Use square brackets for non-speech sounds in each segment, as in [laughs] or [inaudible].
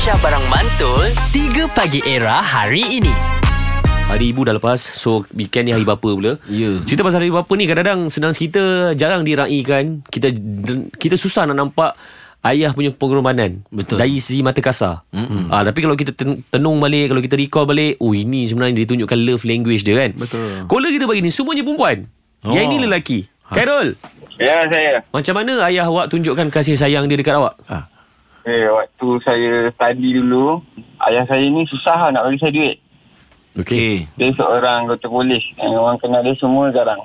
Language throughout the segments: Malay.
Aisyah Barang Mantul 3 Pagi Era hari ini Hari ibu dah lepas So weekend ni hari bapa pula Ya. Cerita pasal hari bapa ni Kadang-kadang senang cerita Jarang diraikan Kita kita susah nak nampak Ayah punya pengorbanan Betul. Dari segi mata kasar mm ah, Tapi kalau kita ten- tenung balik Kalau kita recall balik Oh ini sebenarnya dia tunjukkan love language dia kan Betul. Caller kita pagi ni Semuanya perempuan oh. Yang ini lelaki Carol Ya saya. Macam mana ayah awak tunjukkan kasih sayang dia dekat awak? Eh, waktu saya study dulu, ayah saya ni susah lah nak bagi saya duit. Okey. Dia seorang anggota polis. Yang orang kenal dia semua jarang.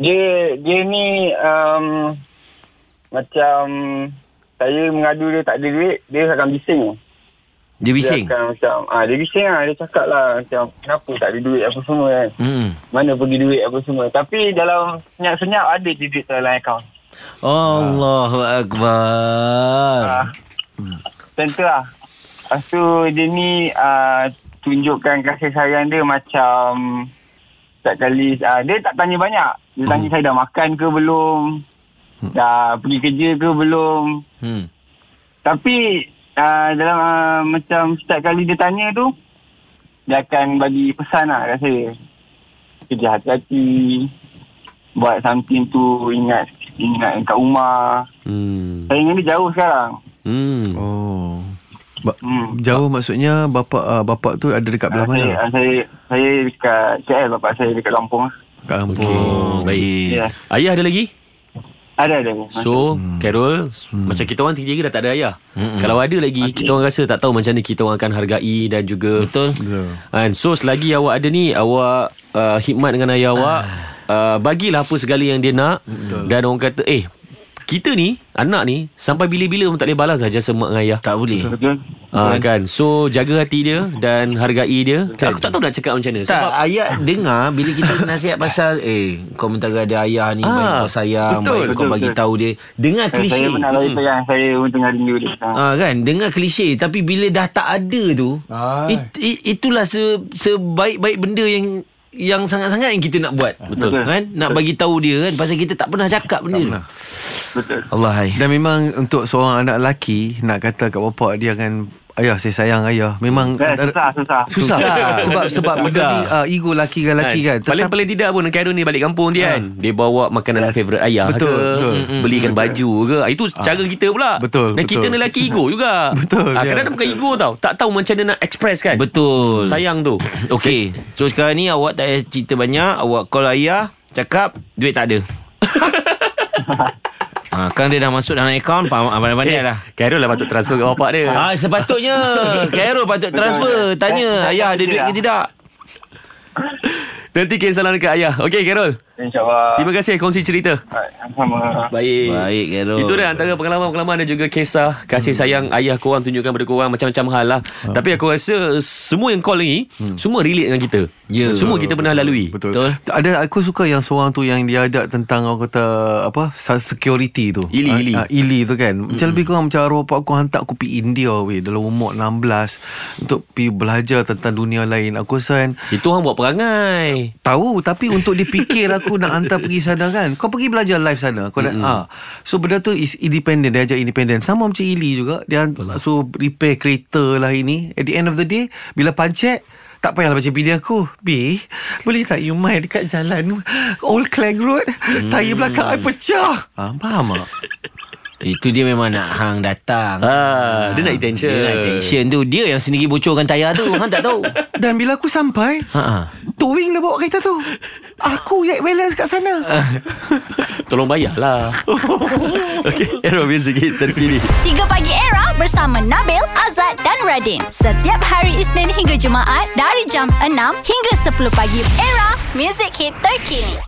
Dia dia ni um, macam saya mengadu dia tak ada duit, dia akan bising. Dia bising. Dia akan macam, ah dia bising lah. Dia cakap lah macam, kenapa tak ada duit apa semua kan. Hmm. Mana pergi duit apa semua. Tapi dalam senyap-senyap ada je duit dalam akaun. Allahu akbar. Ah, Macam tu lah. Lepas tu dia ni uh, tunjukkan kasih sayang dia macam setiap kali uh, dia tak tanya banyak. Dia tanya saya dah makan ke belum? Dah pergi kerja ke belum? Hmm. Tapi uh, dalam uh, macam setiap kali dia tanya tu dia akan bagi pesan lah kat saya. Kerja hati-hati. Buat something tu ingat ingat kat rumah. Hmm. Saya dia jauh sekarang. Hmm. Oh. Ba- Hmm. Jauh maksudnya bapak uh, bapak tu ada dekat belah Ah, saya, mana? ah, saya saya dekat KL bapak saya dekat kampung lah. Kat kampung. Okey, baik. Ya. Ayah ada lagi? Ada ada. So hmm. Carol hmm. Macam kita orang tiga-tiga dah tak ada ayah hmm. Kalau ada lagi okay. Kita orang rasa tak tahu Macam mana kita orang akan hargai Dan juga Betul. Betul. kan? So selagi awak ada ni Awak uh, hikmat dengan ayah awak uh, Bagilah apa segala yang dia nak Betul. Dan orang kata Eh kita ni Anak ni Sampai bila-bila pun tak boleh balas lah Jasa mak dengan ayah Tak boleh. betul. Ah kan So jaga hati dia Dan hargai dia Aku tak tahu nak cakap macam mana Tak, Sebab ayat dengar bila kita nasihat pasal eh kau mentara ada ayah ni Ah, baik kau sayang, betul, baik kau betul, bagi betul. tahu dia. Dengar klise. saya pernah bagi pegang saya pun tengah rindu dia. Ah. Ah kan dengar klise tapi bila dah tak ada tu it, it, itulah se, sebaik-baik benda yang yang sangat-sangat yang kita nak buat. Betul. Kan? Nak bagi tahu dia kan pasal kita tak pernah cakap benda tu. Betul. Allah hai. Dan memang untuk seorang anak lelaki nak kata kat bapak dia akan ayah saya sayang ayah. Memang Eh, susah, susah. Susah. sebab sebab Susah. benda uh, ego lelaki dengan lelaki kan. Paling Tetap- paling tidak pun Carol ni balik kampung dia kan Dia bawa makanan favourite ayah Betul, ke betul. Mm-mm. Belikan baju ke Ah, Itu cara kita pula Betul, Dan betul. kita ni lelaki ego juga [laughs] Betul, ah, ya. Kadang-kadang bukan ego tau Tak tahu macam mana nak express kan Betul. Sayang tu [coughs] Okey. So sekarang ni awak tak payah cerita banyak, awak call ayah, cakap duit tak ada. [laughs] ha, kan dia dah masuk dalam akaun, pandai-pandai lah. Carol lah patut transfer ke bapak dia. Ah sepatutnya. Carol patut transfer. Tanya ayah ada duit ke tidak? Nanti kirim salam dekat ayah. Okay Carol InsyaAllah. Terima kasih kongsi cerita Baik, Sama. Baik Baik Carol Itu dia antara pengalaman-pengalaman dan juga kisah kasih sayang ayah korang tunjukkan pada korang macam-macam hal lah. Tapi aku rasa semua yang call ni semua relate dengan kita. Ya. Semua kita pernah lalui. Betul. Betul. Ada aku suka yang seorang tu yang dia ada tentang orang kata apa security tu. Ili, Ah, ili. ah, ili tu kan. Macam lebih kurang macam arwah pak aku hantar aku pergi India weh dalam umur 16 untuk pergi belajar tentang dunia lain. Aku rasa kan Itu orang buat perangai. Tahu tapi untuk dipikir aku nak hantar pergi sana kan. Kau pergi belajar live sana. Kau mm-hmm. ah. So benda tu is independent dia ajak independent. Sama macam Ili juga. Dia hantar, so repair kereta lah ini. At the end of the day bila pancet tak payahlah baca pilih aku B Boleh tak you main dekat jalan Old Klang Road hmm. Tayar belakang I pecah ha, Faham tak? Itu dia memang nak hang datang Ah, dia nak attention. Dia nak attention tu Dia yang sendiri bocorkan tayar tu Hang tak tahu [laughs] Dan bila aku sampai Ha-ha. Towing lah bawa kereta tu Aku yang balance kat sana [laughs] Tolong bayarlah. [laughs] Okey, Aerobiz sikit terkini. 3 Pagi Era bersama Nabil, Azad dan Radin. Setiap hari Isnin hingga Jumaat dari jam 6 hingga 10 pagi. Era, music hit terkini.